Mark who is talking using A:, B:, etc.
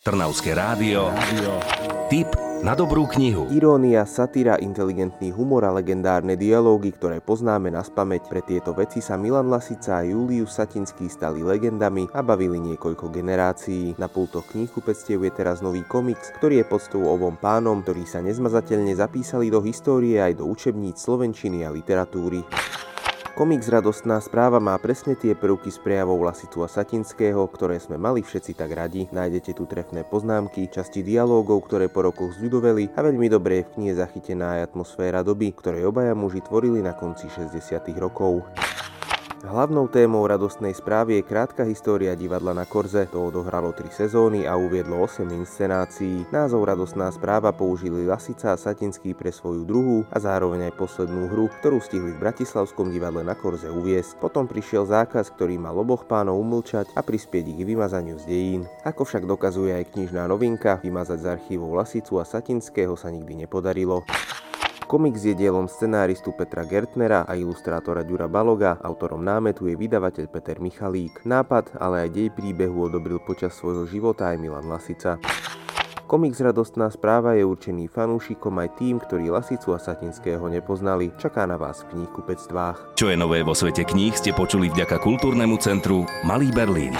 A: Trnavské rádio. Tip na dobrú knihu.
B: Irónia, satíra, inteligentný humor a legendárne dialógy, ktoré poznáme na spameť. Pre tieto veci sa Milan Lasica a Julius Satinský stali legendami a bavili niekoľko generácií. Na pultoch knihkupectiev je teraz nový komiks, ktorý je podstou obom pánom, ktorí sa nezmazateľne zapísali do histórie aj do učebníc slovenčiny a literatúry. Komiks Radostná správa má presne tie prvky z prejavov Lasicu a Satinského, ktoré sme mali všetci tak radi. Nájdete tu trefné poznámky, časti dialógov, ktoré po rokoch zľudoveli a veľmi dobre je v knihe zachytená aj atmosféra doby, ktorej obaja muži tvorili na konci 60 rokov. Hlavnou témou radostnej správy je krátka história divadla na Korze. To odohralo 3 sezóny a uviedlo 8 inscenácií. Názov Radostná správa použili Lasica a Satinský pre svoju druhú a zároveň aj poslednú hru, ktorú stihli v Bratislavskom divadle na Korze uviesť. Potom prišiel zákaz, ktorý mal oboch pánov umlčať a prispieť ich vymazaniu z dejín. Ako však dokazuje aj knižná novinka, vymazať z archívov Lasicu a Satinského sa nikdy nepodarilo. Komiks je dielom scenáristu Petra Gertnera a ilustrátora Ďura Baloga, autorom námetu je vydavateľ Peter Michalík. Nápad, ale aj dej príbehu odobril počas svojho života aj Milan Lasica. Komiks Radostná správa je určený fanúšikom aj tým, ktorí Lasicu a Satinského nepoznali. Čaká na vás v knihkupectvách.
A: Čo je nové vo svete kníh ste počuli vďaka kultúrnemu centru Malý Berlín.